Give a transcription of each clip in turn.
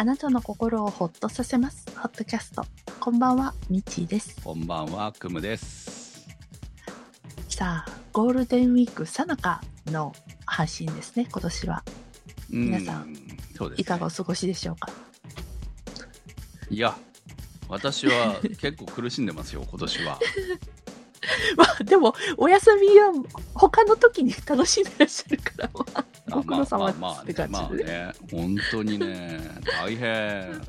あなたの心をほっとさせます。ホットキャスト。こんばんは、みちーです。こんばんは、くむです。さあ、ゴールデンウィークさなかの配信ですね、今年は。皆さんね。いかがお過ごしでしょうか？いや、私は結構苦しんでますよ、今年は。まあ、でも、お休みは他の時に楽しんでらっしゃるから、まあご苦労様ですまあまあって感じで。まあね、本当にね、大変、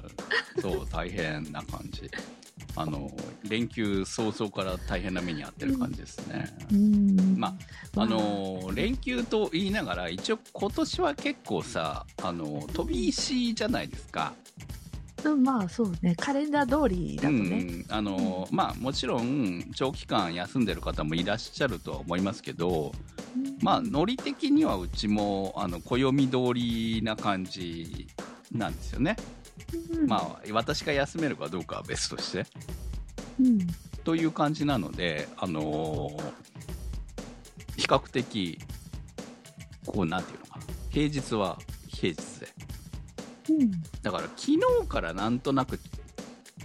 そう、大変な感じ。あの、連休早々から大変な目に遭ってる感じですね。うん。まあの連休と言いながら一応今年は結構さあの飛び石じゃないですか、うんまあそうね、カレンダー通りだとうね。んあのまあもちろん長期間休んでる方もいらっしゃるとは思いますけどまあノリ的にはうちもあの暦通りな感じなんですよね、うん。まあ私が休めるかどうかは別として。うん。という感じなのであの比較的こうなんていうのかな。平日は平日で。うんだから昨日からなんとなく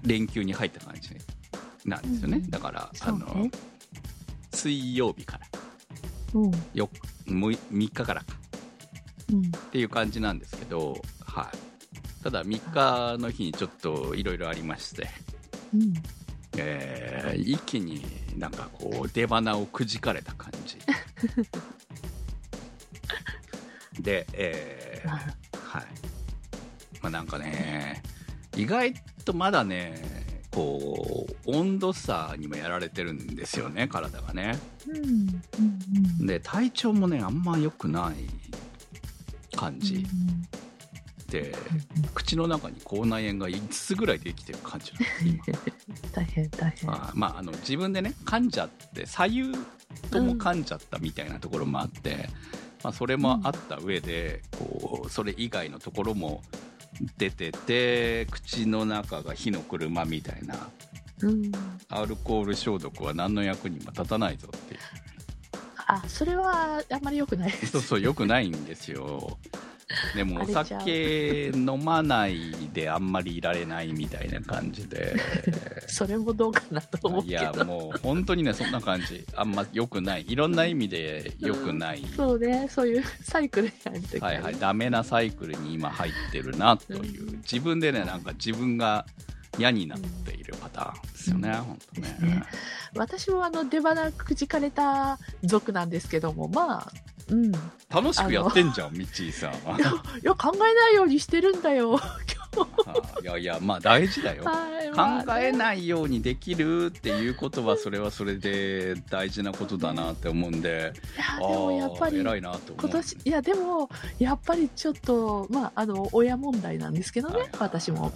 連休に入った感じなんですよね、うん。だから、あの水曜日からうん。よ3日からか。うん。っていう感じなんですけど、はい、ただ3日の日にちょっといろいろありまして、うん。えー一気になんかこう出花をくじかれた感じ。で、えーまあはいまあなんかね意外とまだねこう温度差にもやられてるんですよね体がね。うんうんうん。で体調もねあんま良くない感じ。で、口の中に口内炎が5つぐらいできてる感じなんです今。大変大変。まあ、まあ、あの自分でね噛んじゃって左右とも噛んじゃったみたいなところもあって、まあ、それもあった上で、こうそれ以外のところも出てて口の中が火の車みたいな。うん、アルコール消毒は何の役にも立たないぞっていう。あ、それはあんまり良くないです。そうそうよくないんですよでも お酒飲まないであんまりいられないみたいな感じで。それもどうかなと思ういや。もう本当にねそんな感じ。あんま良くない。いろんな意味で良くない、そうね、そういう サイクルに入ってはいはい。ダメなサイクルに今入ってるなという。うん。自分でねなんか自分が嫌になっているパターンですよね、うん。本当ね。ね。私もあの出花くじかれた族なんですけども、まあ、うん。い楽しくやってんじゃんミッチーさんや、考えないようにしてるんだよ。い。やいやまあ大事だよ。はい、考えい。ないようにできるっていうことはそれはそれで大事なことだなって思うんで。いや、あでもやっぱり。ー偉いなと今年いやでもやっぱりちょっとまああの親問題なんですけどね、はいはい私も。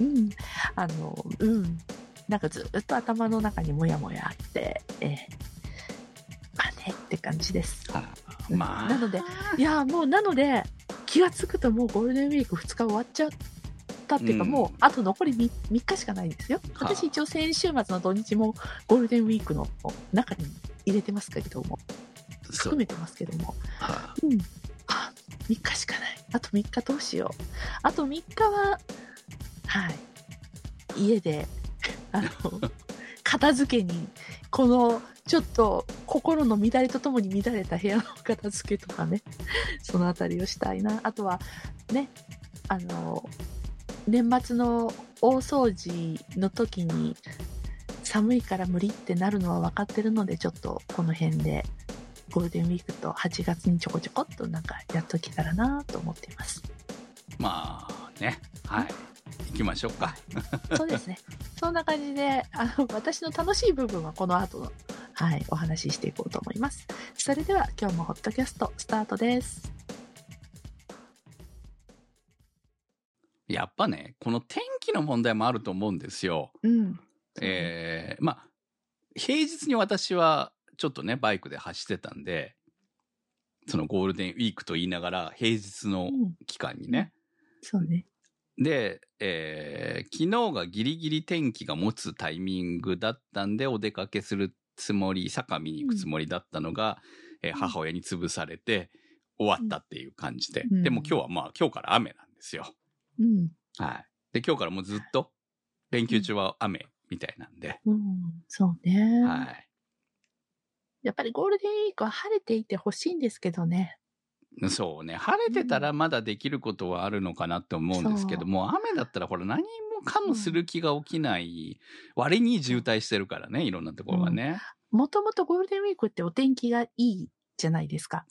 うん。あのうん。なんかずっと頭の中にモヤモヤあってええまあねって感じですあまあなのでいやもうなので気がつくともうゴールデンウィーク2日終わっちゃったっていうか、うんもうあと残り 3, 3日しかないんですよはあ私一応先週末の土日もゴールデンウィークの中に入れてますけれども含めてますけどもはうん。あ、3日しかない。あと3日どうしよう。あと3日は、はい。家で、あの、片付けに、この、ちょっと心の乱れとともに乱れた部屋の片付けとかね、そのあたりをしたいな。あとは、ね、あの、年末の大掃除の時に、寒いから無理ってなるのは分かってるので、ちょっとこの辺でゴールデンウィークと8月にちょこちょこっとなんかやっとけたらなと思っています。まあねはい行きましょうか そうですね。そんな感じで、あの、私の楽しい部分はこの後の、はい、お話ししていこうと思います。それでは今日もホットキャストスタートです。やっぱねこの天気の問題もあると思うんですようん。えーまあ平日に私はちょっとねバイクで走ってたんでそのゴールデンウィークと言いながら平日のうん、期間にね、そうね。で、えー昨日がギリギリ天気が持つタイミングだったんでお出かけするつもり坂見に行くつもりだったのが、えーうん母親に潰されて終わったっていう感じで、うんでも今日はまあ今日から雨なんですよ。うん。はい。で、今日からもうずっと、連休中は雨みたいなんで、うん、そうね。はい。やっぱりゴールデンウィークは晴れていてほしいんですけどね。そうね。晴れてたらまだできることはあるのかなって思うんですけども、雨だったらほら何もかもする気が起きない、割に渋滞してるからね、いろんなところがね。もともとゴールデンウィークってお天気がいいじゃないですか。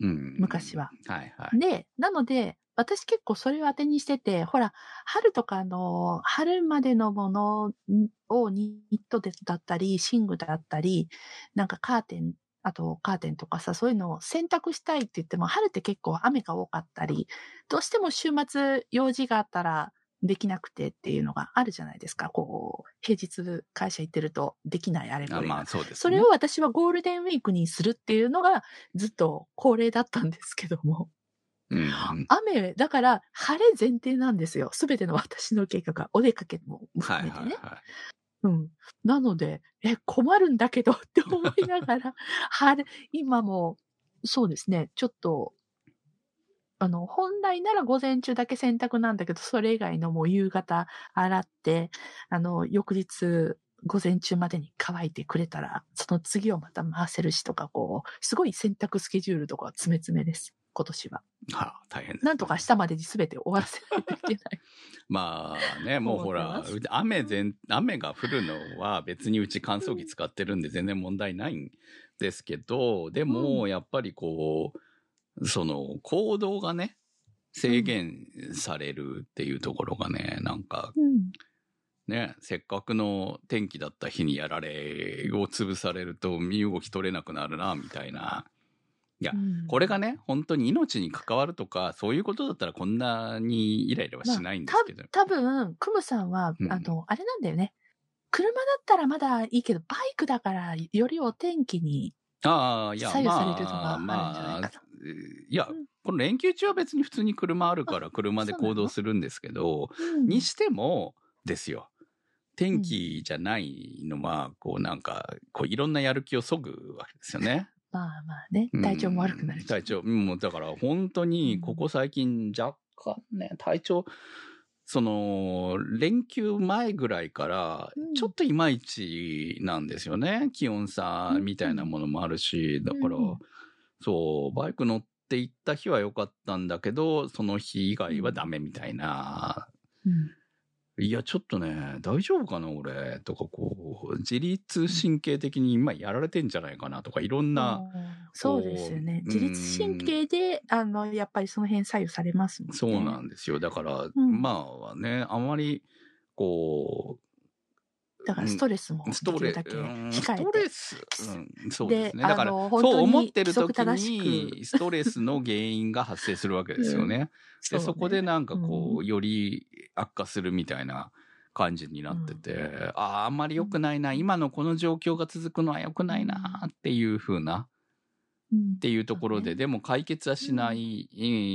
うん。昔は。はいはい。で、なので、私結構それを当てにしてて、ほら、春とかの、春までのものをニットでだったり、寝具だったり、なんかカーテン、あとカーテンとかさ、そういうのを洗濯したいって言っても、春って結構雨が多かったり、どうしても週末用事があったらできなくてっていうのがあるじゃないですか。こう、平日会社行ってるとできないあれこれが。あまあそうですね。それを私はゴールデンウィークにするっていうのがずっと恒例だったんですけども。うんうん。雨、だから晴れ前提なんですよ。すべての私の計画が。お出かけもはい含めてね。はいはい。うん。なので、え、困るんだけど って思いながら、晴れ、今も、そうですね、ちょっと、あの、本来なら午前中だけ洗濯なんだけど、それ以外のもう夕方洗って、あの、翌日、午前中までに乾いてくれたら、その次をまた回せるしとか、こう、すごい洗濯スケジュールとか詰め詰めです。今年は。はあ、大変ですなんとか明日までに全て終わらせないといけない。まあね、もうほ思ら雨全、雨が降るのは別にうち乾燥機使ってるんで全然問題ないんですけど、でもやっぱりこう、その行動がね、制限されるっていうところがね、なんかうん。ね、せっかくの天気だった日にやられを潰されると身動き取れなくなるな、みたいな。いやうんこれがね、本当に命に関わるとか、そういうことだったらこんなにイライラはしないんですけど。多分、クムさんは、うんあの、あれなんだよね。車だったらまだいいけど、バイクだから、よりお天気に、ああ、いや、左右されるのまあ、があるんじゃないまあかな、いやうん、この連休中は別に普通に車あるから車で行動するんですけど、にしてもですよ。天気じゃないのは、こうなんか、こういろんなやる気をそぐわけですよね。まあまあね、体調も悪くなる体調、うんもうだから本当にここ最近若干ね、体調、その、連休前ぐらいからうん、ちょっといまいちなんですよね。気温差みたいなものもあるし、だから、うん。そう、バイク乗って行った日は良かったんだけど、その日以外はダメみたいな。うんいや、ちょっとね、大丈夫かな、俺。とか、こう、自律神経的に今やられてんじゃないかなとか、いろんな、そうですよね。自律神経で、あの、やっぱりその辺左右されますもんね。そうなんですよ。だから、んまあね、あまり、こだからストレスもう、ストレできるだけうんス控えて。トレス、うん、そうですね。だから、そう思ってる時にストレスの原因が発生するわけですよね。で、そこでなんかこう、より悪化するみたいな感じになってて、ああ、あんまり良くないな、今のこの状況が続くのは良くないな、っていう風な、うんっていうところで、ねでも解決はしない、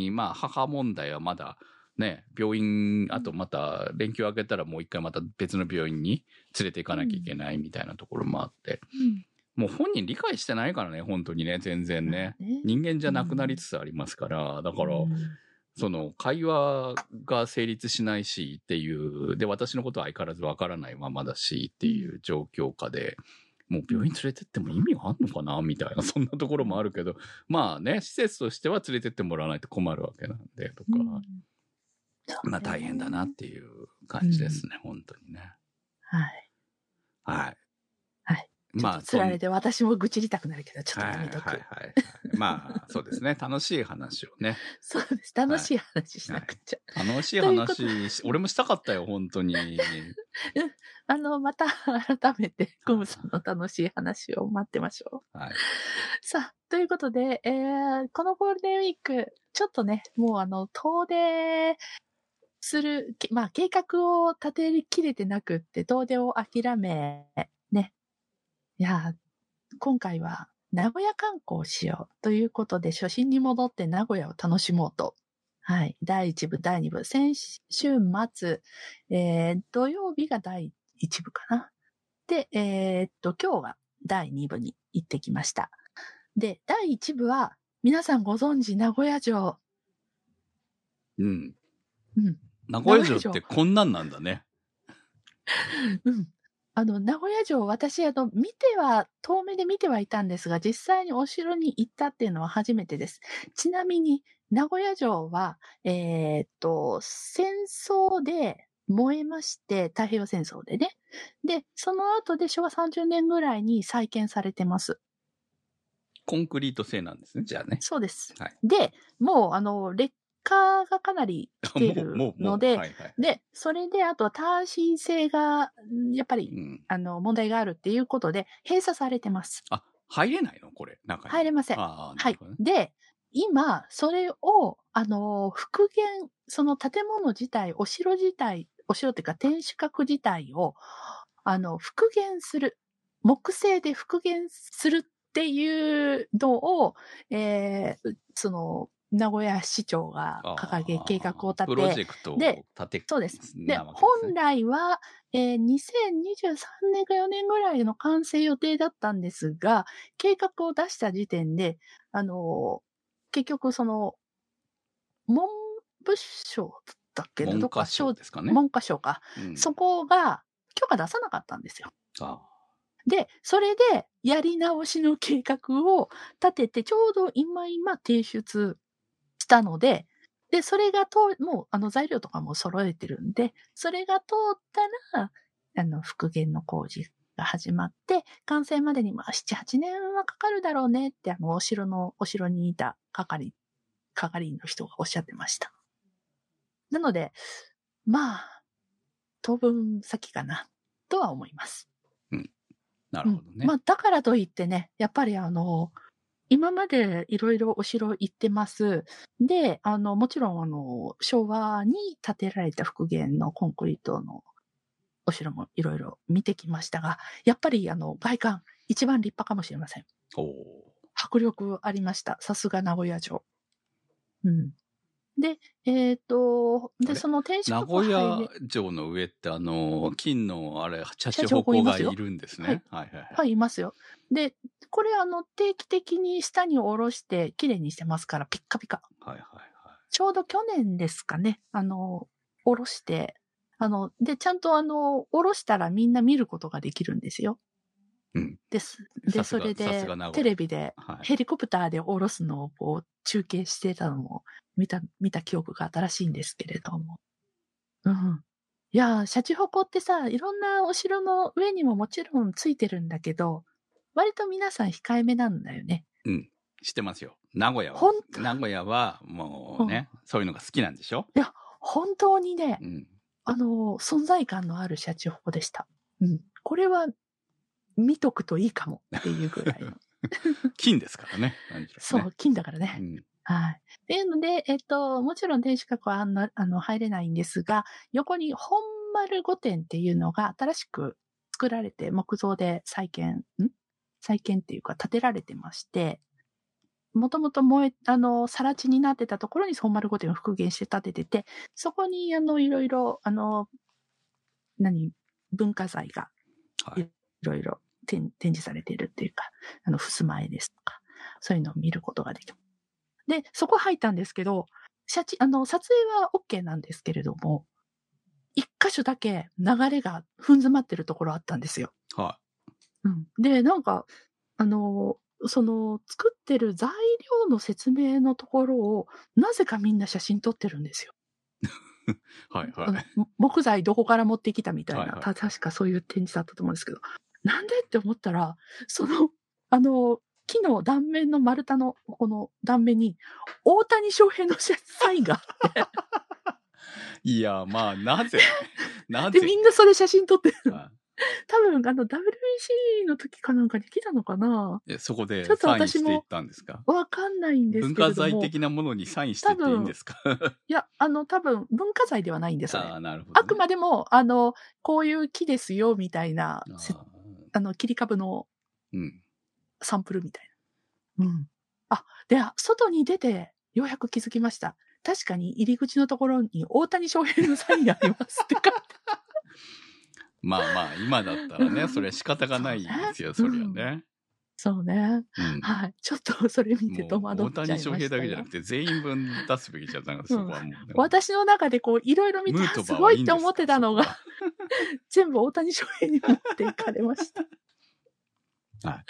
うんまあ、母問題はまだ、ね、病院、あとまた連休明けたらもう一回また別の病院に連れて行かなきゃいけないみたいなところもあって、うん。もう本人理解してないからね、本当にね、全然ね。人間じゃなくなりつつありますから、だから、うん。その会話が成立しないしっていう、で、私のことは相変わらずわからないままだしっていう状況下で、もう病院連れてっても意味があんのかなみたいな、そんなところもあるけど、まあね、施設としては連れてってもらわないと困るわけなんで、とか、うん。まあ大変だなっていう感じですね、本当にね。はい。はい。はい。ちょっとつられて私も愚痴りたくなるけど、ちょっとはいはいやめとく。はいはい。まあ、そうですね。楽しい話をね。そうです。楽しい話しなくちゃ。楽しい話し、俺もしたかったよ、本当に。あの、また改めて、ゴムさんの楽しい話を待ってましょう。はい。さあ、ということで、えー、このゴールデンウィーク、ちょっとね、もうあの、遠出する、けまあ、計画を立てきれてなくって、遠出を諦め、ね。いや、今回は名古屋観光をしようということで、初心に戻って名古屋を楽しもうと。はい。第1部、第2部。先週末、えー、土曜日が第1部かな。で、えーっと、今日が第2部に行ってきました。で、第1部は、皆さんご存知、名古屋城。うん。うん。名古屋城ってこんなんなんだね。うん。あの、名古屋城、私、あの、見ては、遠目で見てはいたんですが、実際にお城に行ったっていうのは初めてです。ちなみに、名古屋城は、えーっと、戦争で燃えまして、太平洋戦争でね。で、その後で昭和30年ぐらいに再建されてます。コンクリート製なんですね、じゃあね。そうです。はいで、もう、あの、劣化がかなり来ている。ので、はいはい。で、それで、あとは耐震性が、んやっぱりうん。あの、問題があるっていうことで、閉鎖されてます。あ、入れないの？これ、中に。入れません。ああ、なはい。で、今、それを、あの、復元、その建物自体、お城自体、お城っていうか天守閣自体を、あの、復元する。木製で復元するっていうのを、えーその、名古屋市長が掲げ、計画を立プロジて、ェクトをで立て、そうです。で、ね本来は、えー2023年か4年ぐらいの完成予定だったんですが、計画を出した時点で、あのー結局その、文部省だったっけな？文科省ですかね。文科省か。うんそこが許可出さなかったんですよ。あで、それでやり直しの計画を立てて、ちょうど今今提出したので、で、それがと、もう、あの、材料とかも揃えてるんで、それが通ったら、あの、復元の工事が始まって、完成までに、まあ、7、8年はかかるだろうねって、あの、お城の、お城にいた係、係員の人がおっしゃってました。なので、まあ、当分先かな、とは思います。なるほどね。うんまあ、だからといってね、やっぱりあの、今までいろいろお城行ってます。で、あの、もちろんあの、昭和に建てられた復元のコンクリートのお城もいろいろ見てきましたが、やっぱりあの、外観、一番立派かもしれません。迫力ありました。さすが名古屋城。うん。で、えっ、と、で、その天守名閣古屋城の上ってあの、金のあれ、シャチシャチホホココいますよがいるんですね。はいはいはい。はい、いますよ。で、これあの、定期的に下に下ろして、きれいにしてますから、ピッカピカ。はいはいはい。ちょうど去年ですかね、あの、下ろして、あの、で、ちゃんとあの、下ろしたらみんな見ることができるんですよ。うん。です。で、それでテレビではい。ヘリコプターで下ろすのをこう中継してたのも見た、見た記憶が新しいんですけれども。うん。いやー、シャチホコってさ、いろんなお城の上にももちろんついてるんだけど、割と皆さん控えめなんだよね。うん。知ってますよ。名古屋は名古屋はもうね、そういうのが好きなんでしょ？本当にねう、ん。あのー存在感のあるシャチホコでした。うん。これは、見とくといいかもっていうぐらいの。金ですからね。そう、金だからね。うん。はい。っていうので、えっと、もちろん天守閣はあんな、あの、入れないんですが、横に本丸御殿っていうのが新しく作られて、木造で再建、ん？再建っていうか建てられてまして、もともと燃え、あの、更地になってたところに本丸御殿を復元して建ててて、そこに、あの、いろいろ、あの、何、文化財がはい。いろいろ展展示されているっていうか、あの、襖絵ですとか、そういうのを見ることができる。で、そこ入ったんですけど、写真、あの、撮影は OK なんですけれども、一箇所だけ流れが踏ん詰まってるところあったんですよ。はうん。で、なんか、あの、その、作ってる材料の説明のところを、なぜかみんな写真撮ってるんですよ。い。はいはい。木材どこから持ってきたみたいな、はいはいた確かそういう展示だったと思うんですけど、なんで？って思ったら、その、あの、木の断面の丸太のこの断面に、大谷翔平のサインがあって、いや、まあ、なぜ？な で、ぜ？みんなそれ写真撮ってる。は多分、あの、WBC の時かなんかに来たのかな。そこでちょっとサイン私もしていったんですか？わかんないんです文けれども。化財的なものにサインしてっていいんですか？いや、あの、多分、文化財ではないんですよね。あくまでも、あの、こういう木ですよ、みたいな、せああの、切り株の。サンプルみたいな。うん。あ、で、外に出て、ようやく気づきました。確かに入り口のところに大谷翔平のサインがありますって書いて まあまあ、今だったらね、それ仕方がないですよ、そそうねりゃね。そうね。うん。はい。ちょっとそれ見て戸惑っちゃいましたよ。谷翔平だけじゃなくて全員分出すべきじゃなくて、そこはもうね、私の中でこう、いろいろ見て、すごいって思ってたのが、全部大谷翔平に持っていかれました。はい。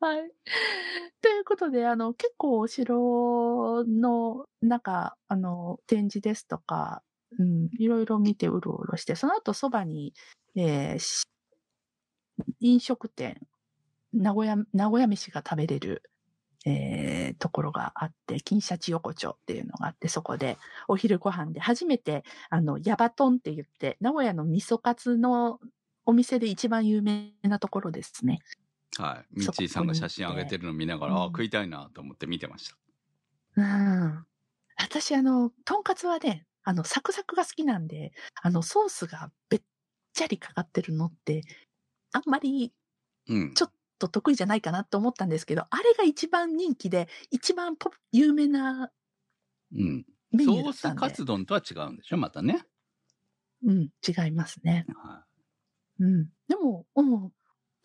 はい。ということで、あの、結構お城の中、あの、展示ですとか、うん、いろいろ見てうろうろして、その後そばに、えーし飲食店、名古屋、名古屋飯が食べれる、えーところがあって、金シャチ横丁っていうのがあって、そこでお昼ご飯で初めて、あの、ヤバトンって言って、名古屋の味噌カツのお店で一番有名なところですね。はい。ミッチーさんが写真上げてるの見ながら、うんあ、食いたいなと思って見てました。うん。私、あの、とんかつはね、あの、サクサクが好きなんで、あの、ソースがべっちゃりかかってるのって、あんまりうん。ちょっと得意じゃないかなと思ったんですけど、あれが一番人気で、一番ポ有名なうん。メソーニューだったんで。スカツ丼とは違うんでしょ？またね。うん、違いますね。はうん。でも、うん、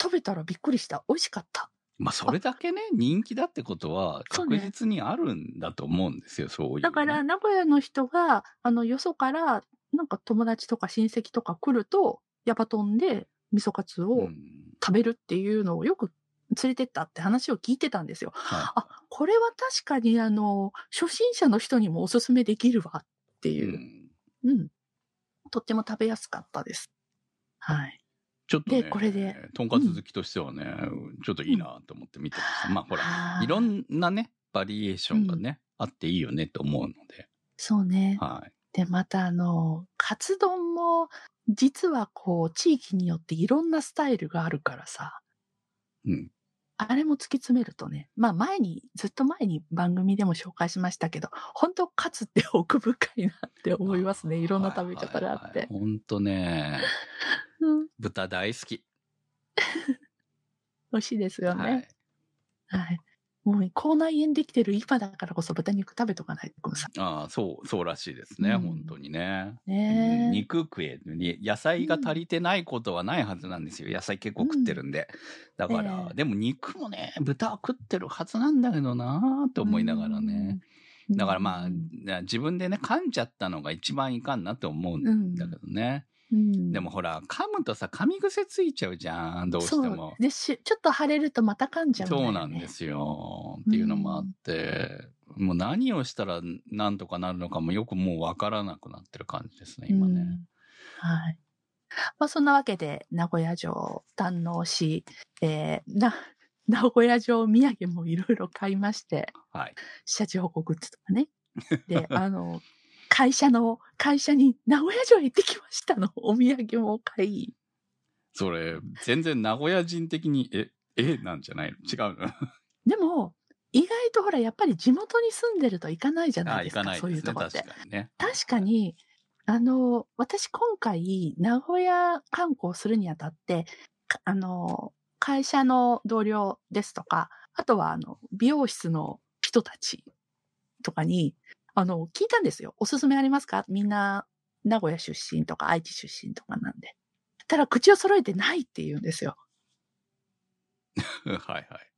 食べたらびっくりした。美味しかった。い。まあ、それだけね、人気だってことは、確実にあるんだと思うんですよ、そういう、ね。だから、名古屋の人が、あの、よそから、なんか友達とか親戚とか来ると、ヤバトンで味噌カツをうん。食べるっていうのをよく連れてったって話を聞いてたんですよ。はあ、これは確かにあの、初心者の人にもおすすめできるわってい。いうう。ん。うん。とっても食べやすかったです。はい。ちょっとね、でこれでとんかつ好きとしてはね、ちょっといいなと思って見てました。まあ、ほら、いろんなね、バリエーションがね、あっていいよねと思うので。そうね。はい。で、またあの、カツ丼も、実はこう、地域によっていろんなスタイルがあるからさ、うん。あれも突き詰めるとね、まあ前に、ずっと前に番組でも紹介しましたけど、本当カツって奥深いなって思いますね。いろんな食べ方があって。ほんとね、うん、豚大好き。美味しいですよはいね。。はい。もう口内炎できてる今だからこそ豚肉食べとかないとさ。ああ、そう、そうらしいですね、うん本当にね。うん。肉食えに野菜が足りてないことはないはずなんですよ。野菜結構食ってるんで。だから、ええでも肉もね、豚は食ってるはずなんだけどなーって思いながらね。うん。だからまあ、うん自分でね、噛んじゃったのが一番いかんなって思うんだけどね。うんでもほら、噛むとさ、噛み癖ついちゃうじゃん、どうしても。でし、ちょっと腫れるとまた噛んじゃうね。そうなんですよ。っていうのもあって、もう何をしたらなんとかなるのかもよくもうわからなくなってる感じですね、今ね。うんはい。まあそんなわけで、名古屋城を堪能し、えー、な、名古屋城土産もいろいろ買いまして、はい。シャチホコグッズとかね。で、あの、会社の、会社に名古屋城へ行ってきましたの お土産も買い。それ、全然名古屋人的に、え、えなんじゃないの？違うの？でも、意外とほら、やっぱり地元に住んでると行かないじゃないですか、そういかないですね、うとこって確。かにね。確かに、あの、私今回、名古屋観光するにあたって、かあの、会社の同僚ですとか、あとはあの、美容室の人たちとかに、あの、聞いたんですよ。おすすめありますか？みんな、名古屋出身とか愛知出身とかなんで。ただ、口を揃えてないって言うんですよ。はいはい。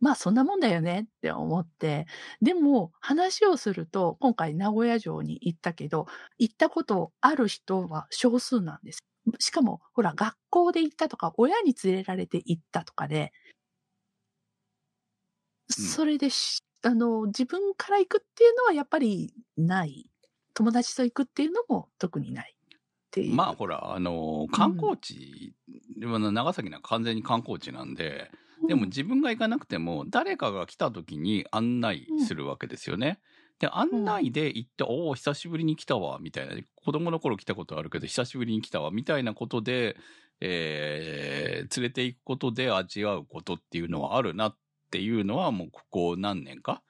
まあそんなもんだよねって思って、でも話をすると、今回名古屋城に行ったけど、行ったことある人は少数なんです。しかも、ほら、学校で行ったとか、親に連れられて行ったとかで、うんそれでし、あの、自分から行くっていうのはやっぱりない。友達と行くっていうのも特にない。っていう。まあほら、あの、観光地、でも長崎なんか完全に観光地なんで、でもうん自分が行かなくても、誰かが来た時に案内するわけですよね。で、案内で行って、おお、久しぶりに来たわ、みたいな。子供の頃来たことあるけど、久しぶりに来たわ、みたいなことで、えー連れて行くことで味わうことっていうのはあるなっていうのは、もうここ何年か？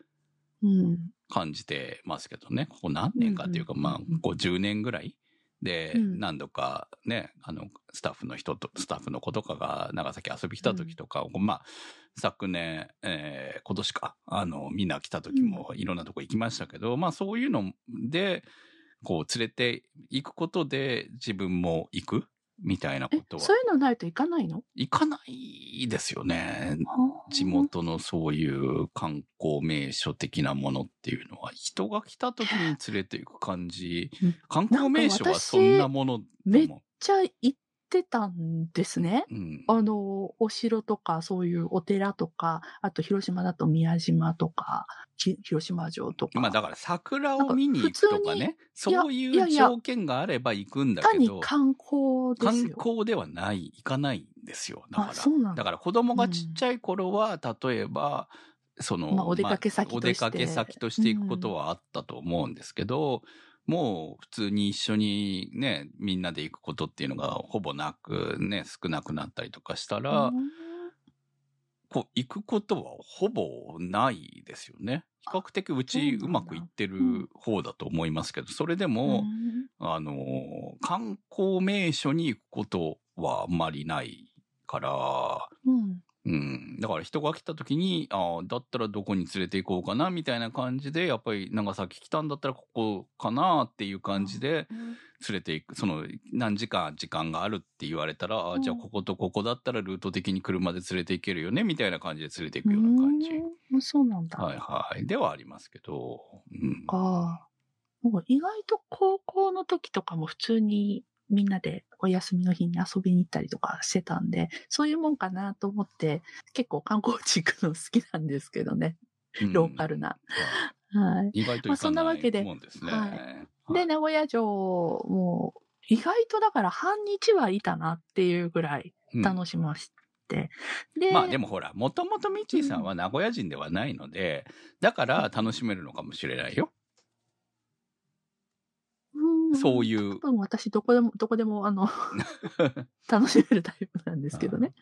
うん。感じてますけどね。ここ何年かっていうか、うんうんまあ、こう10年ぐらいで、うん何度かね、あの、スタッフの人と、スタッフの子とかが長崎遊び来た時とか、まあ、昨年、えー今年か、あの、みんな来た時もいろんなとこ行きましたけど、まあそういうので、こう連れて行くことで自分も行く。みたいなえこと、は。そういうのないと行かないの？行かないですよね。地元のそういう観光名所的なものっていうのは、人が来た時に連れて行く感じ。うん。観光名所はそんなものめっもちゃ行ってたんですね。うん。あの、お城とか、そういうお寺とか、あと広島だと宮島とか、ひ広島城とか。まあだから桜を見に行くとかね、そういうや条件があれば行くんだ単にけど、観光で観すよ。光ではない、行かないんですよ。だから。だだから子供がちっちゃい頃は、例えば、その、まあお出かけ先としてお出かけ先として行くことはあったと思うんですけど、もう普通に一緒にね、みんなで行くことっていうのがほぼなくね、少なくなったりとかしたら、うんこう、行くことはほぼないですよね。比較的うちうまくいってる方だと思いますけど、それでも、うんあの、観光名所に行くことはあんまりないから、うん。うん。だから人が来た時に、ああ、だったらどこに連れて行こうかな、みたいな感じで、やっぱり長崎来たんだったらここかなっていう感じで連れて行く。その、何時間時間があるって言われたら、ああ、じゃあうんこことここだったらルート的に車で連れて行けるよね、みたいな感じで連れて行くような感じ。うんそうなんだ。はいはい。ではありますけど、うん。ああ。もう意外と高校の時とかも普通にみんなでお休みの日に遊びに行ったりとかしてたんで、そういうもんかなと思って、結構観光地行くの好きなんですけどね。うんローカルな。はいはい。意外と行まあそかないんなわけでもんですね。はいはいで、名古屋城も、意外とだから半日はいたなっていうぐらいうん楽しまして。で、まあでもほら、もともとミッチーさんは名古屋人ではないので、だから楽しめるのかもしれないよ。うんそういう多分私どこでも、どこでも、あの、楽しめるタイプなんですけどね。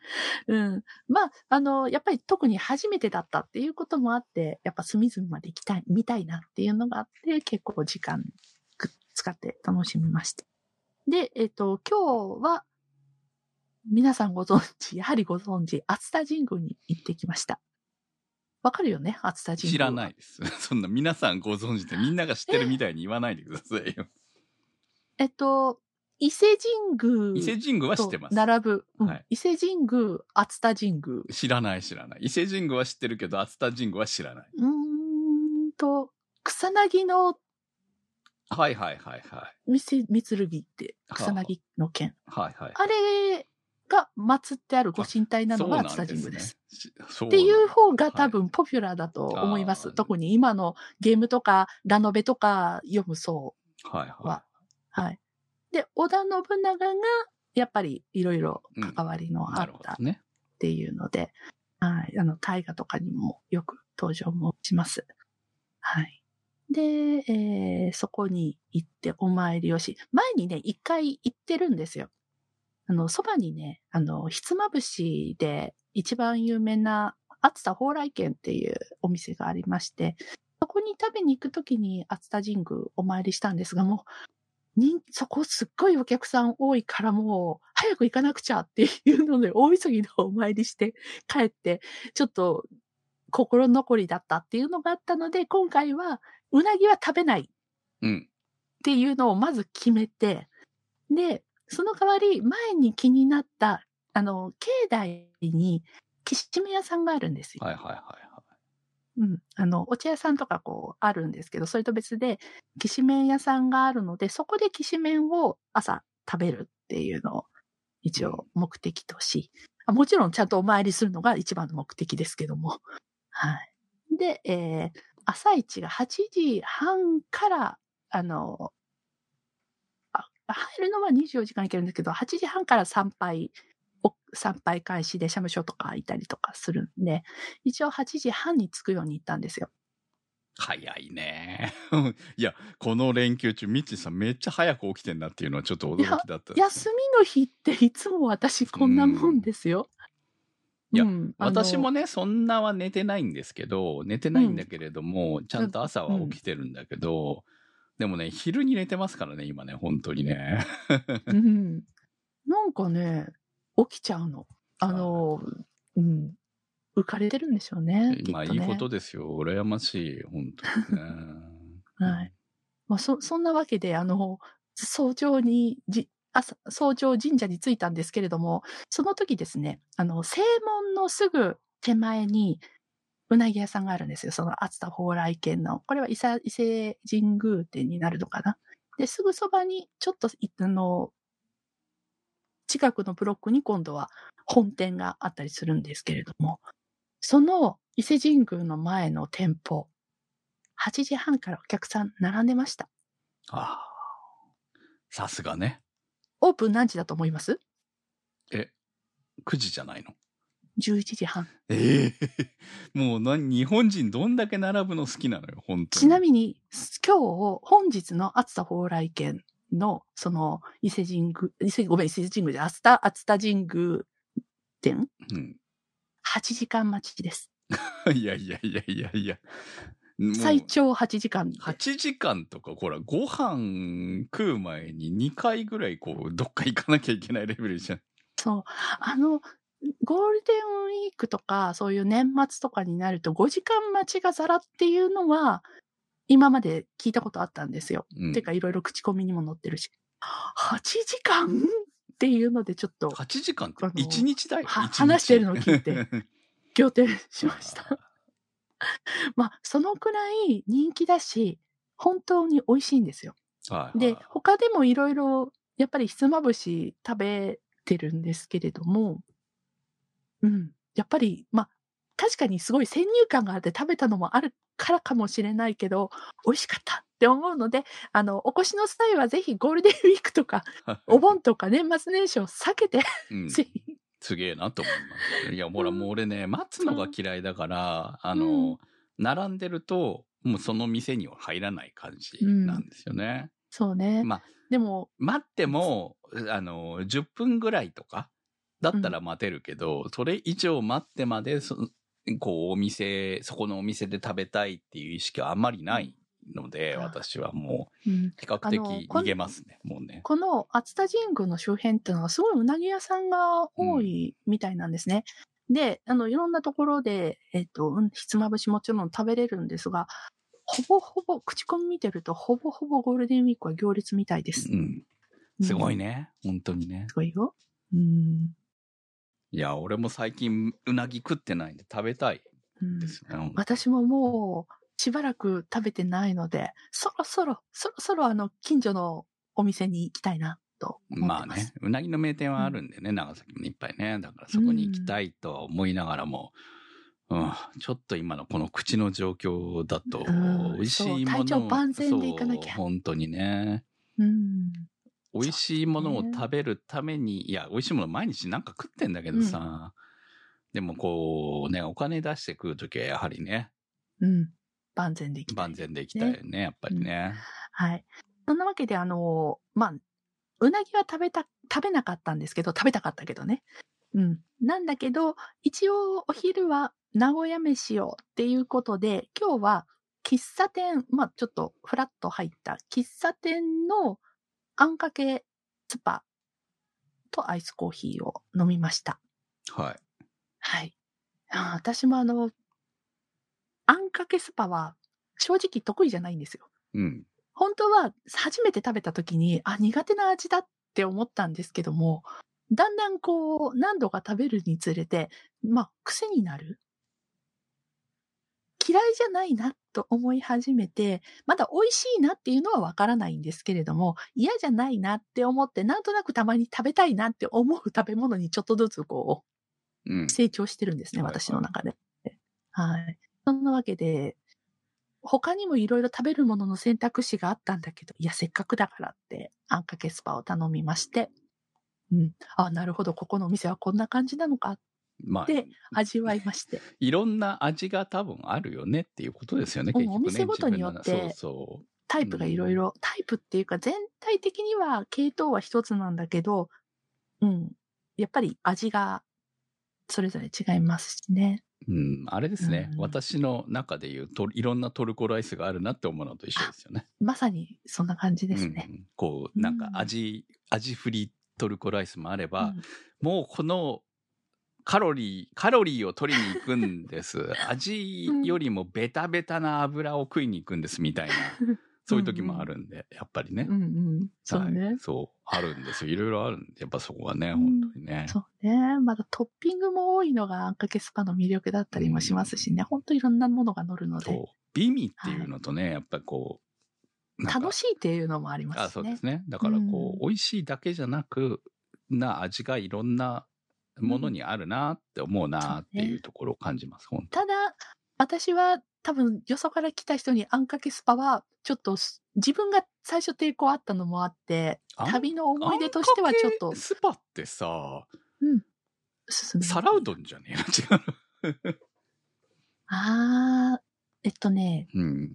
うん。まあ、あの、やっぱり特に初めてだったっていうこともあって、やっぱ隅々まで行きたい、見たいなっていうのがあって、結構時間く使って楽しみました。で、えっ、と、今日は、皆さんご存知、やはりご存知、熱田神宮に行ってきました。わかるよね熱田神宮。。知らないいです。そんな皆さんご存知でみんなが知ってるみたいに言わないでくださいよ。えっと、伊勢神宮。伊勢神宮は知ってます。並ぶ、うんはい伊勢神宮、熱田神宮。知らない知らない。伊勢神宮は知ってるけど、熱田神宮は知らない。うーんと、草薙のはいはいはいはい。みせ、みつるぎって、はあ草薙の剣。はいはい。あれが祀ってあるご神体なのが熱田神宮です。。しそうっていう方がはい多分ポピュラーだと思います。あー特に今のゲームとかラノベとか読む層はいはは。はい。で、織田信長がやっぱりいろいろ関わりい。のあなったっ。ていうので、はい。あの、大河とかにもよく登場もします。はい。で、えーそこに行ってお参りをし、前にね、一回行ってるんですよ。あの、そばにね、あの、ひつまぶしで一番有名な、熱田蓬莱軒っていうお店がありまして、そこに食べに行くときに熱田神宮お参りしたんですが、もう、人そこすっごいお客さん多いからもう、早く行かなくちゃっていうので、大急ぎでお参りして帰って、ちょっと心残りだったっていうのがあったので、今回は、うなぎは食べないうん。っていうのをまず決めて、で、その代わり前に気になった、あの、境内に、きしめ屋さんがあるんですよ。はいはいはいはうん。あの、お茶屋さんとかこう、あるんですけど、それと別で、きしめん屋さんがあるので、そこできしめんを朝食べるっていうのを、一応目的とし、あもちろんちゃんとお参りするのが一番の目的ですけども。はい。で、えー朝一が8時半から、あの、あ入るのは24時間いけるんですけど、8時半から参拝、お参拝開始で社務所とかいたりとかするんで、一応8時半に着くように行ったんですよ。早いね。いや、この連休中、ミッチーさんめっちゃ早く起きてんなっていうのはちょっと驚きだった。休みの日っていつも私こんなもんですよ。いやうん私もね、そんなは寝てないんですけど、寝てないんだけれども、ちゃんと朝は起きてるんだけど、でもね、昼に寝てますからね、今ね、本当にね。うん。なんかね、起きちゃうの。あの、うん。浮かれてるんでしょうね。まあ、ねいいことですよ。羨ましい、本当にね。はい。まあ、そ、そんなわけで、あの、早朝にじ、朝、早朝神社に着いたんですけれども、その時ですね、あの、正門のすぐ手前に、うなぎ屋さんがあるんですよ。その熱田蓬莱軒の。これは伊勢伊勢神宮店になるのかな。で、すぐそばに、ちょっと、あの、近くのブロックに今度は本店があったりするんですけれども、その伊勢神宮の前の店舗、8時半からお客さん並んでました。ああ。さすがね。オープン何時だと思います？え、9時じゃないの ?11 時半。ええ もう何、日本人どんだけ並ぶの好きなのよ、本当に。ちなみに、今日、本日の暑さ蓬莱県の、その、伊勢神宮、伊勢、ごめん、伊勢神宮で、熱田、熱田神宮店？うん。8時間待ちです。いやいやいやいやいや。最長8時間で。8時間とか、ほら、ご飯食う前に2回ぐらいこう、どっか行かなきゃいけないレベルじゃん。そう。あの、ゴールデンウィークとか、そういう年末とかになると5時間待ちがザラっていうのは、今まで聞いたことあったんですよ。うんてか、いろいろ口コミにも載ってるし。8時間っていうのでちょっと8時間ってあの1日だよ？話してるのを聞いて。仰天しました。まあ、そのくらい人気だし、本当に美味しいんですよ。はい。で、他でもいろいろ、やっぱりひつまぶし食べてるんですけれども、うん。やっぱり、まあ、確かにすごい先入観があって食べたのもあるからかもしれないけど、美味しかったって思うので、あの、お越しの際はぜひゴールデンウィークとか、お盆とか年末年始を避けて、うん、ぜひ。すげえなと思います。いや、ほら、もう俺ね、待つのが嫌いだから、あうのん、並んでると、もうその店には入らない感じなんですよね。そうね。まあ、でも、待っても、あの、10分ぐらいとか、だったら待てるけど、それ以上待ってまで、そこう、お店、そこのお店で食べたいっていう意識はあんまりないので、あ私はもうんう、比較的逃げますね、もうね。この熱田神宮の周辺っていうのはすごいうなぎ屋さんが多いみたいなんですね。で、あの、いろんなところで、えっ、と、うんひつまぶしもちろん食べれるんですが、ほぼほぼ、口コミ見てると、ほぼほぼゴールデンウィークは行列みたいです。うん。すごいね。ね。本当にね。すごいよ。うん。いや、俺も最近、うなぎ食ってないんで食べたいうんですね。私ももう、しばらく食べてないので、そろそろ、そろそろあの、近所のお店に行きたいな、と思まあってます。ね、うなぎの名店はあるんでね、長崎もいっぱいね。だからそこに行きたいとは思いながらも、うん、ちょっと今のこの口の状況だとうん、美味しいものそう体調万全でいかなきゃ本当にね。うん。美味しいものを食べるために、いや、美味しいもの毎日なんか食ってんだけどさ、でもこうね、お金出して食うときはやはりね、うん。万全でいきたい。万全でいきたいよね、やっぱりね。はい。そんなわけで、あの、まあ、うなぎは食べた、食べなかったんですけど、食べたかったけどね。うん。なんだけど、一応お昼は名古屋飯をっていうことで、今日は喫茶店、まあちょっとフラッと入った喫茶店のあんかけスパとアイスコーヒーを飲みました。はい。はい。あー私もあの、あんかけスパは正直得意じゃないんですよ。うん。本当は初めて食べた時に、あ、苦手な味だって思ったんですけども、だんだんこう、何度か食べるにつれて、まあ、癖になる。嫌いじゃないなと思い始めて、まだ美味しいなっていうのはわからないんですけれども、嫌じゃないなって思って、なんとなくたまに食べたいなって思う食べ物にちょっとずつこうんう、。成長してるんですね、はいはい私の中で。はい。そんなわけで、他にもいろいろ食べるものの選択肢があったんだけど、いや、せっかくだからって、あんかけスパを頼みまして、うん。あ、なるほど、ここのお店はこんな感じなのか、まあ、で味わいまして。いろんな味が多分あるよねっていうことですよね、うん結局ね。お店ごとによってタイプがいろいろ、タイプっていうか全体的には系統は一つなんだけど、うん。やっぱり味がそれぞれ違いますしね。そう。うん、あれですね、うん私の中でいうといろんなトルコライスがあるなって思うのと一緒ですよね。まさにそんな感じですね。うんこう、なんか味、味フリトルコライスもあれば、もうこのカロリー、カロリーを取りに行くんです。味よりもベタベタな油を食いに行くんですみたいな。そういう時もあるんで、やっぱりね。うんうん。そうね。はいそう、あるんですよ。いろいろあるんで、やっぱそこはね、うん本当にね。そうね。まだトッピングも多いのがあんかけスパの魅力だったりもしますしね。ほんといろんなものが乗るので、そう。美味っていうのとね、やっぱりこう、楽しいっていうのもありますね。あ、そうですね。だからこう、うん美味しいだけじゃなく、な味がいろんなものにあるなって思うなっていうところを感じます。本当ただ、私は多分よそから来た人にあんかけスパは、ちょっとす自分が最初抵抗あったのもあって、旅の思い出としてはちょっとスパってさ、進めない皿うどんじゃねえ違う。あー、えっとね、うん。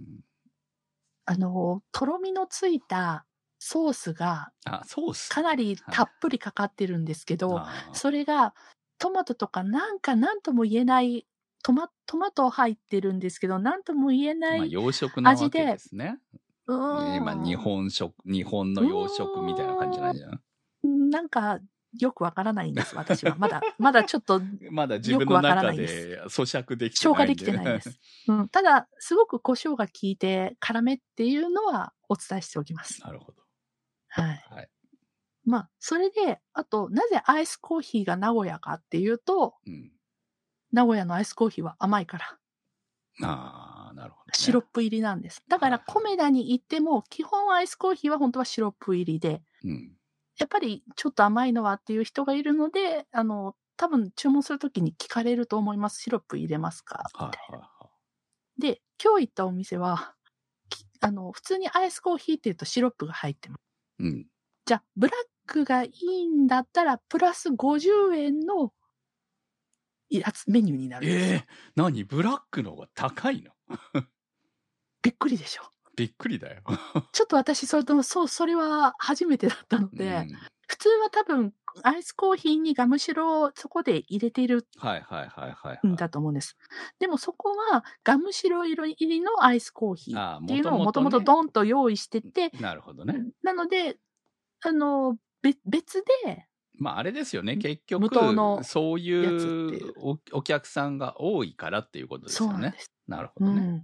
あの、とろみのついたソースがあ、ソース。かなりたっぷりかかってるんですけど、あー。それがトマトとかなんか何とも言えないトマトマト入ってるんですけど何とも言えない、まあ、洋食なわけ味でですね。今、日本食、日本の洋食みたいな感じじゃない？じゃん。なんかよくわからないんです私は。まだ まだちょっとまだ自分の中で咀嚼できて消ないん化できてないです、うん、ただすごく胡椒が効いて辛めっていうのはお伝えしておきます。なるほど。はいはい。まあそれであとなぜアイスコーヒーが名古屋かっていうとうん。名古屋のアイスコーヒーは甘いからああ、なるほど、ね。シロップ入りなんです。だから、コメダに行っても、基本アイスコーヒーは本当はシロップ入りで、うん。やっぱりちょっと甘いのはっていう人がいるので、あの、多分注文するときに聞かれると思います。シロップ入れますか？みたいな。で、今日行ったお店は、きあの、普通にアイスコーヒーって言うとシロップが入ってま。うん。じゃあ、ブラックがいいんだったら、プラス50円のやつ、メニューになるんですよ。ええ何？ブラックの方が高いの？びっくりでしょ。びっくりだよ。ちょっと私、それとも、そう、それは初めてだったので、うん普通は多分、アイスコーヒーにガムシロをそこで入れているんだと思うんです。でもそこはガムシロ入りのアイスコーヒーっていうのをもともとドンと用意してて、なるほどね。なので、あの、べ別で、まああれですよね。結無糖の局、そういううおお客さんが多いからっていうことですよねな。なるほどね。うん。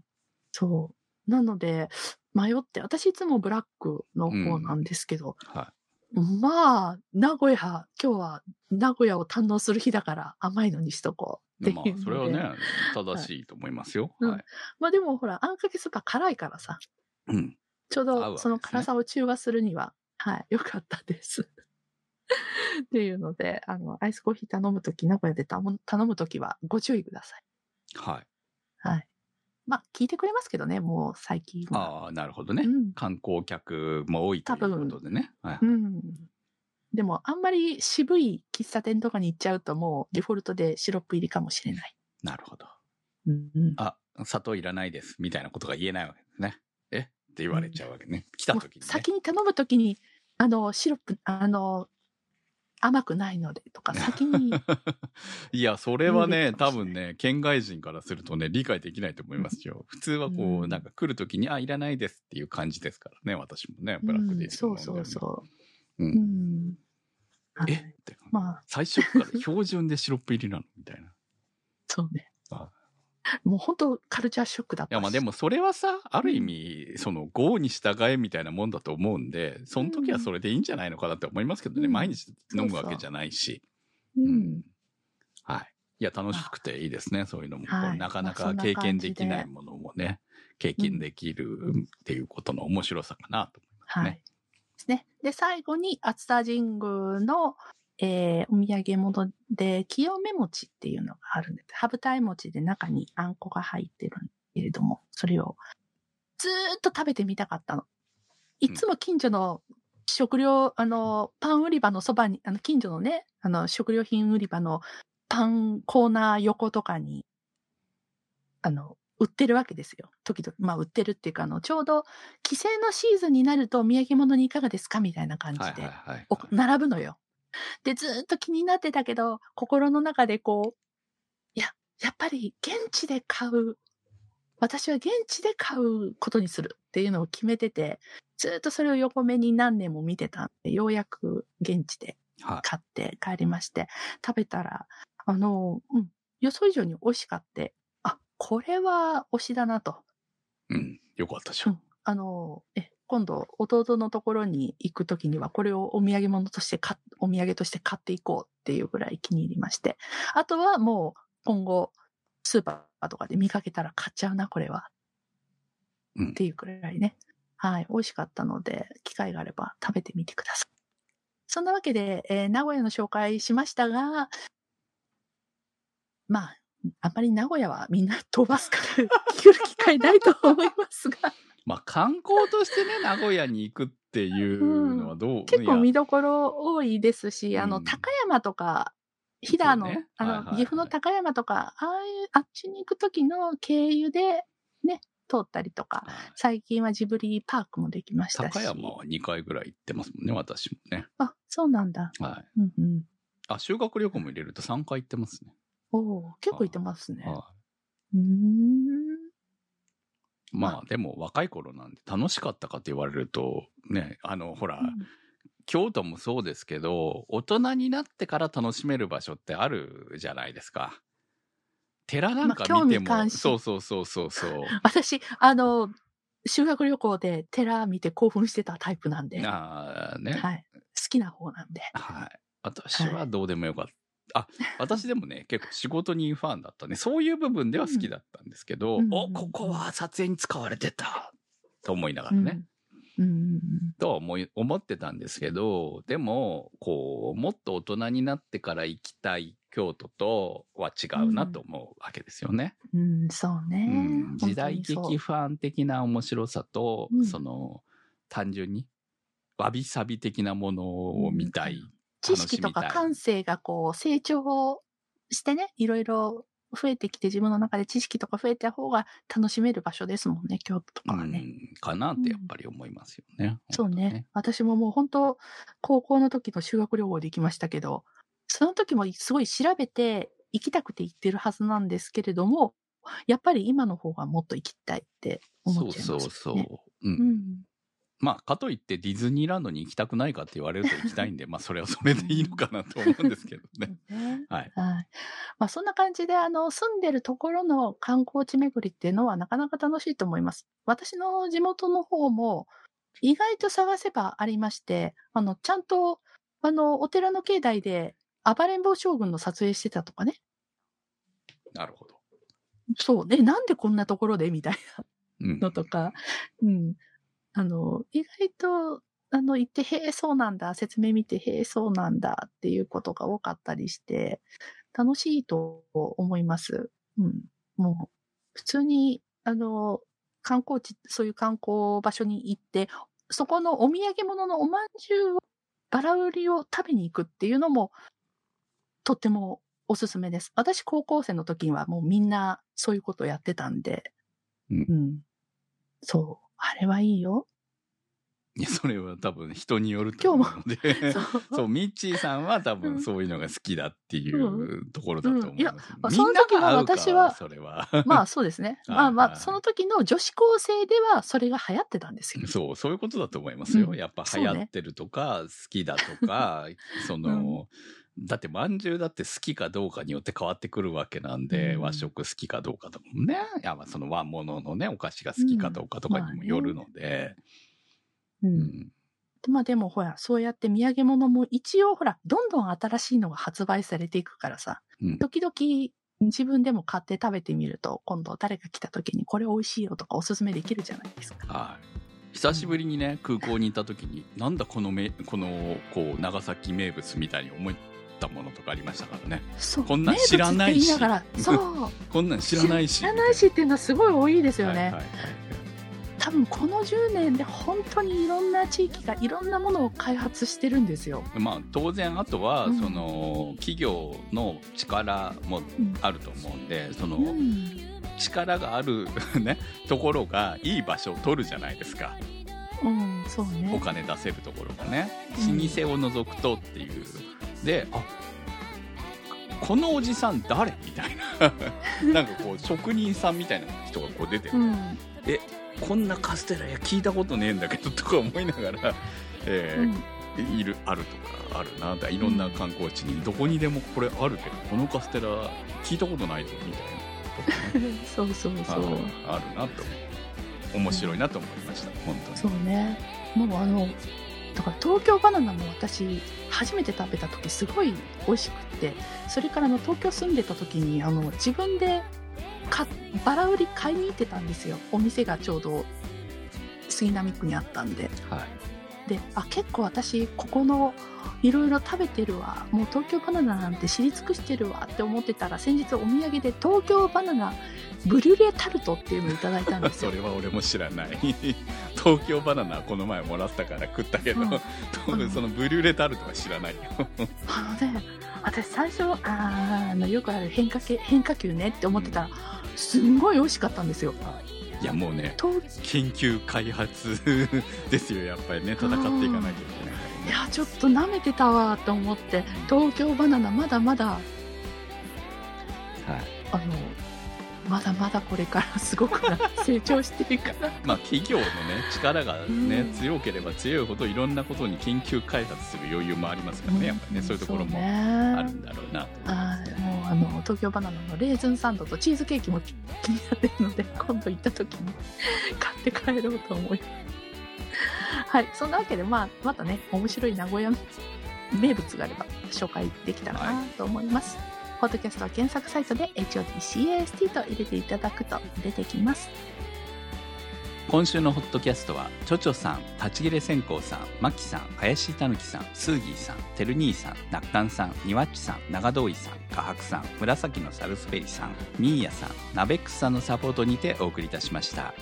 そう。なので、迷って、私いつもブラックの方なんですけど、はまあ、名古屋、今日は名古屋を堪能する日だから甘いのにしとこうい。って。まあそれはね、正しいと思いますよ。うんはい。まあでもほら、あんかけスーパー辛いからさ、うん。ちょうどその辛さを中和するには、はい、よかったです。っていうので、あの、アイスコーヒー頼むとき、名古屋で頼む頼むときはご注意ください。はい。はい。まあ、聞いてくれますけどね、もう最近は。ああ、なるほどね。うん。観光客も多いということでね。はい。うん。でも、あんまり渋い喫茶店とかに行っちゃうと、もうデフォルトでシロップ入りかもしれない。なるほど。うんうん。あ、砂糖いらないです。みたいなことが言えないわけですね。え？って言われちゃうわけね。来たもう時に、ね。先に頼むときに、あの、シロップ、あの、甘くないのでとか、先に、いや、それはね、多分ね、県外人からするとね、理解できないと思いますよ。普通はこう、うんなんか来るときに、あ、いらないですっていう感じですからね、私もね、ブラックでいうんそうそうう。そう。う。うんん。はいえ？って。まあ、最初から標準でシロップ入りなの？みたいな。い そうねあ。もう本当カルチャーショックだったし。や、まあでもそれはさ、ある意味、その、豪に従えみたいなもんだと思うんで、その時はそれでいいんじゃないのかなって思いますけどね、うん毎日飲むわけじゃないし。う。うんはい。いや、楽しくていいですね、そういうのも。はいなかなか経験でできないものもね、経験できるっていうことの面白さかなと思いますはい。ね。ですね。で、最後に、熱田神宮の、えーお土産物で、清め餅っていうのがあるんです。羽二重餅で中にあんこが入ってるんですけれども、それをずーっと食べてみたかったの。いつも近所の食料、あの、パン売り場のそばに、あの、近所のね、あの、食料品売り場のパンコーナー横とかに、あの、売ってるわけですよ。時々、まあ売ってるっていうか、あの、ちょうど帰省のシーズンになるとお土産物にいかがですかみたいな感じはいで、並ぶのよ。で、ずーっと気になってたけど、心の中でこう、いや、やっぱり現地で買う、私は現地で買うことにするっていうのを決めてて、ずーっとそれを横目に何年も見てたんで、ようやく現地ではい。買って帰りまして、食べたら、あの、うん、予想以上に美味しかって、あ、これは推しだなと。うん。よかったじゃん。うんあの、え、今度、弟のところに行くときには、これをお土産物としてお土産として買っていこうっていうぐらい気に入りまして。あとはもう、今後、スーパーとかで見かけたら買っちゃうな、これは。うんっていうくらいね。はい。美味しかったので、機会があれば食べてみてください。そんなわけで、えー名古屋の紹介しましたが、まあ、あんまり名古屋はみんな飛ばすから 聞く機会ないと思いますが、まあ観光としてね、名古屋に行くっていうのはどう、結構いや見どころ多いですし、あの、うん高山とか、飛騨の、ねあの、はいはいはい岐阜の高山とか、ああいう、あっちに行く時の経由で、ね、通ったりとか、はい最近はジブリパークもできましたし。高山は2回ぐらい行ってますもんね、私もね。あ、そうなんだ。はい。うんうん。あ、修学旅行も入れると3回行ってますね。おお結構行ってますね。はうーん。い。まあでも若い頃なんで楽しかったかって言われると、ね、あの、ほら、うん京都もそうですけど、大人になってから楽しめる場所ってあるじゃないですか。寺なんか見ても、味関心そうそうそうそうそう。私、あの、修学旅行で寺見て興奮してたタイプなんで、はああ、ね。い。好きな方なんで。はい。私はどうでもよかった。あ、私でもね、結構仕事にファンだったね。そういう部分では好きだったんですけど、うんお、ここは撮影に使われてたと思いながらね。うん。うんうんうんとは思い、思ってたんですけど、でも、こう、もっと大人になってから行きたい京都とは違うなと思うわけですよね。うん、そうね。うん、時代劇ファン的な面白さと、うんその、単純に、わびさび的なものを見たい。知識とか感性がこう成長してね、いろいろ増えてきて自分の中で知識とか増えた方が楽しめる場所ですもんね、京都とかはね。うん、かなってやっぱり思いますよね。そう本当ね。私ももう本当、高校の時の修学旅行で行きましたけど、その時もすごい調べて行きたくて行ってるはずなんですけれども、やっぱり今の方がもっと行きたいって思っちゃいそうます、そうね。そう。うん。うん。まあ、かといってディズニーランドに行きたくないかって言われると行きたいんで、まあ、それはそれでいいのかなと思うんですけどね。ねはい。はい。まあそんな感じで、あの、住んでるところの観光地巡りっていうのはなかなか楽しいと思います。私の地元の方も意外と探せばありまして、あの、ちゃんと、あの、お寺の境内で暴れん坊将軍の撮影してたとかね。なるほど。そうね、なんでこんなところで？みたいうん。なのとか、うん。あの、意外と、あの、行って、へえ、そうなんだ、説明見て、へえ、そうなんだっていうことが多かったりして、楽しいと思います。うん。もう、普通に、あの、観光地、そういう観光場所に行って、そこのお土産物のおまんじゅうを、バラ売りを食べに行くっていうのも、とってもおすすめです。私、高校生の時にはもうみんなそういうことをやってたんで、うんうん。そう。あれはいいよ。いや、それは多分人によると思うので。そう ミッチーさんは多分うんそういうのが好きだっていうところだと思います。うんいやまあみんなが合うかその時も私はそれは。まあそうですね。はいまあまあ、はいその時の女子高生ではそれが流行ってたんですよ。そう、そういうことだと思いますよ。うんやっぱ流行ってるとか、好きだとか、その、だってまんじゅうだって好きかどうかによって変わってくるわけなんで、うん。和食好きかどうかとかもね、いやまあその和物のね、お菓子が好きかどうかとかにもよるので、う。うん。んまあでもほら、そうやって土産物も一応ほら、どんどん新しいのが発売されていくからさ、うん。時々自分でも買って食べてみると、今度誰か来た時にこれ美味しいよとかおすすめできるじゃないですか。はい。久しぶりにね、空港に行った時に、なんだこのめ、この、こう、長崎名物みたいに思ったものとかありましたからね。こんなん知らないしそう。こんなん知らないし。知らないしっていうのはすごい多いですよね。はいはいはい多分この10年で本当にいろんな地域がいろんなものを開発してるんですよ。まあ当然あとは、うんその企業の力もうんあると思うんでその、うん力がある ねところがいい場所を取るじゃないですかうん、そうおね。金出せるところがねうん老舗を除くとっていうであこのおじさん誰？みたいな。なんかこう職人さんみたいな人がこう出てる、うん、こんなカステラいや聞いたことねえんだけどとか思いながら、えーうんいるあるとかあるな。だいろんな観光地にどこにでもこれあるけどこのカステラ聞いたことないぞみたいな。ね そうそうそう。ああるなと。面白いなと思いました、本当に。そうね。もうあのだから東京バナナも私初めて食べた時すごい美味しくってそれからの東京住んでた時にあの自分でかバラ売り買いに行ってたんですよ。お店がちょうど杉並区にあったんで。はい。であ結構私ここのいろいろ食べてるわ。もう東京バナナなんて知り尽くしてるわって思ってたら先日お土産で東京バナナブリュレタルトっていうのをいただいたんですよ。それは俺も知らない。東京バナナこの前もらったから食ったけど、うん。とそのブリュレタルトは知らないよ。あのね私最初あのよくある変化系変化球ねって思ってたらすんごい美味しかったんですよいやもうねと研究開発 ですよやっぱりね。戦っていかなきゃいけないいね。やちょっと舐めてたわと思って東京バナナまだまだはい。あのまだまだこれからすごくな成長していくから。まあ企業のね力がね、うん。強ければ強いほどいろんなことに研究開発する余裕もありますからね、やっぱりねそういうところもああるんだろうなとあーもうあの東京バナナのレーズンサンドとチーズケーキも気気になってるので 今度行った時に買って帰ろうと思いますはいそんなわけで、まあ、またね面白い名古屋名物があれば紹介できたらなと思います、ポッドキャストは検索サイトで HOTCAST と入れていただくと出てきます。今週のホットキャストはチョチョさん立ち切れ線香さんマキさん林たぬきさんスーギーさんてる兄さんなっかんさんにわっちさん長遠井さんかはくさん紫のサルスベリさんミーヤさんナベックスさんのサポートにてお送りいたしました。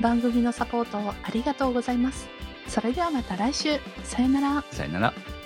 番組のサポートをありがとうございます。それではまた来週。さよなら。さよなら